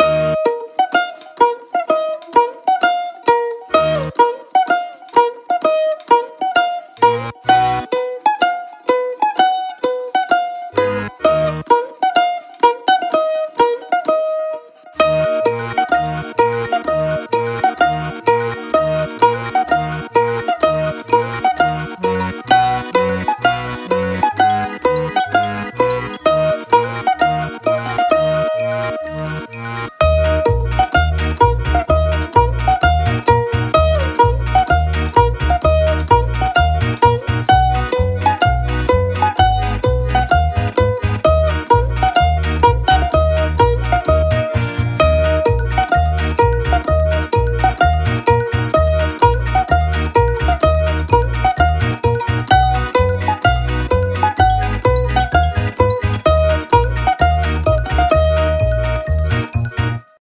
you.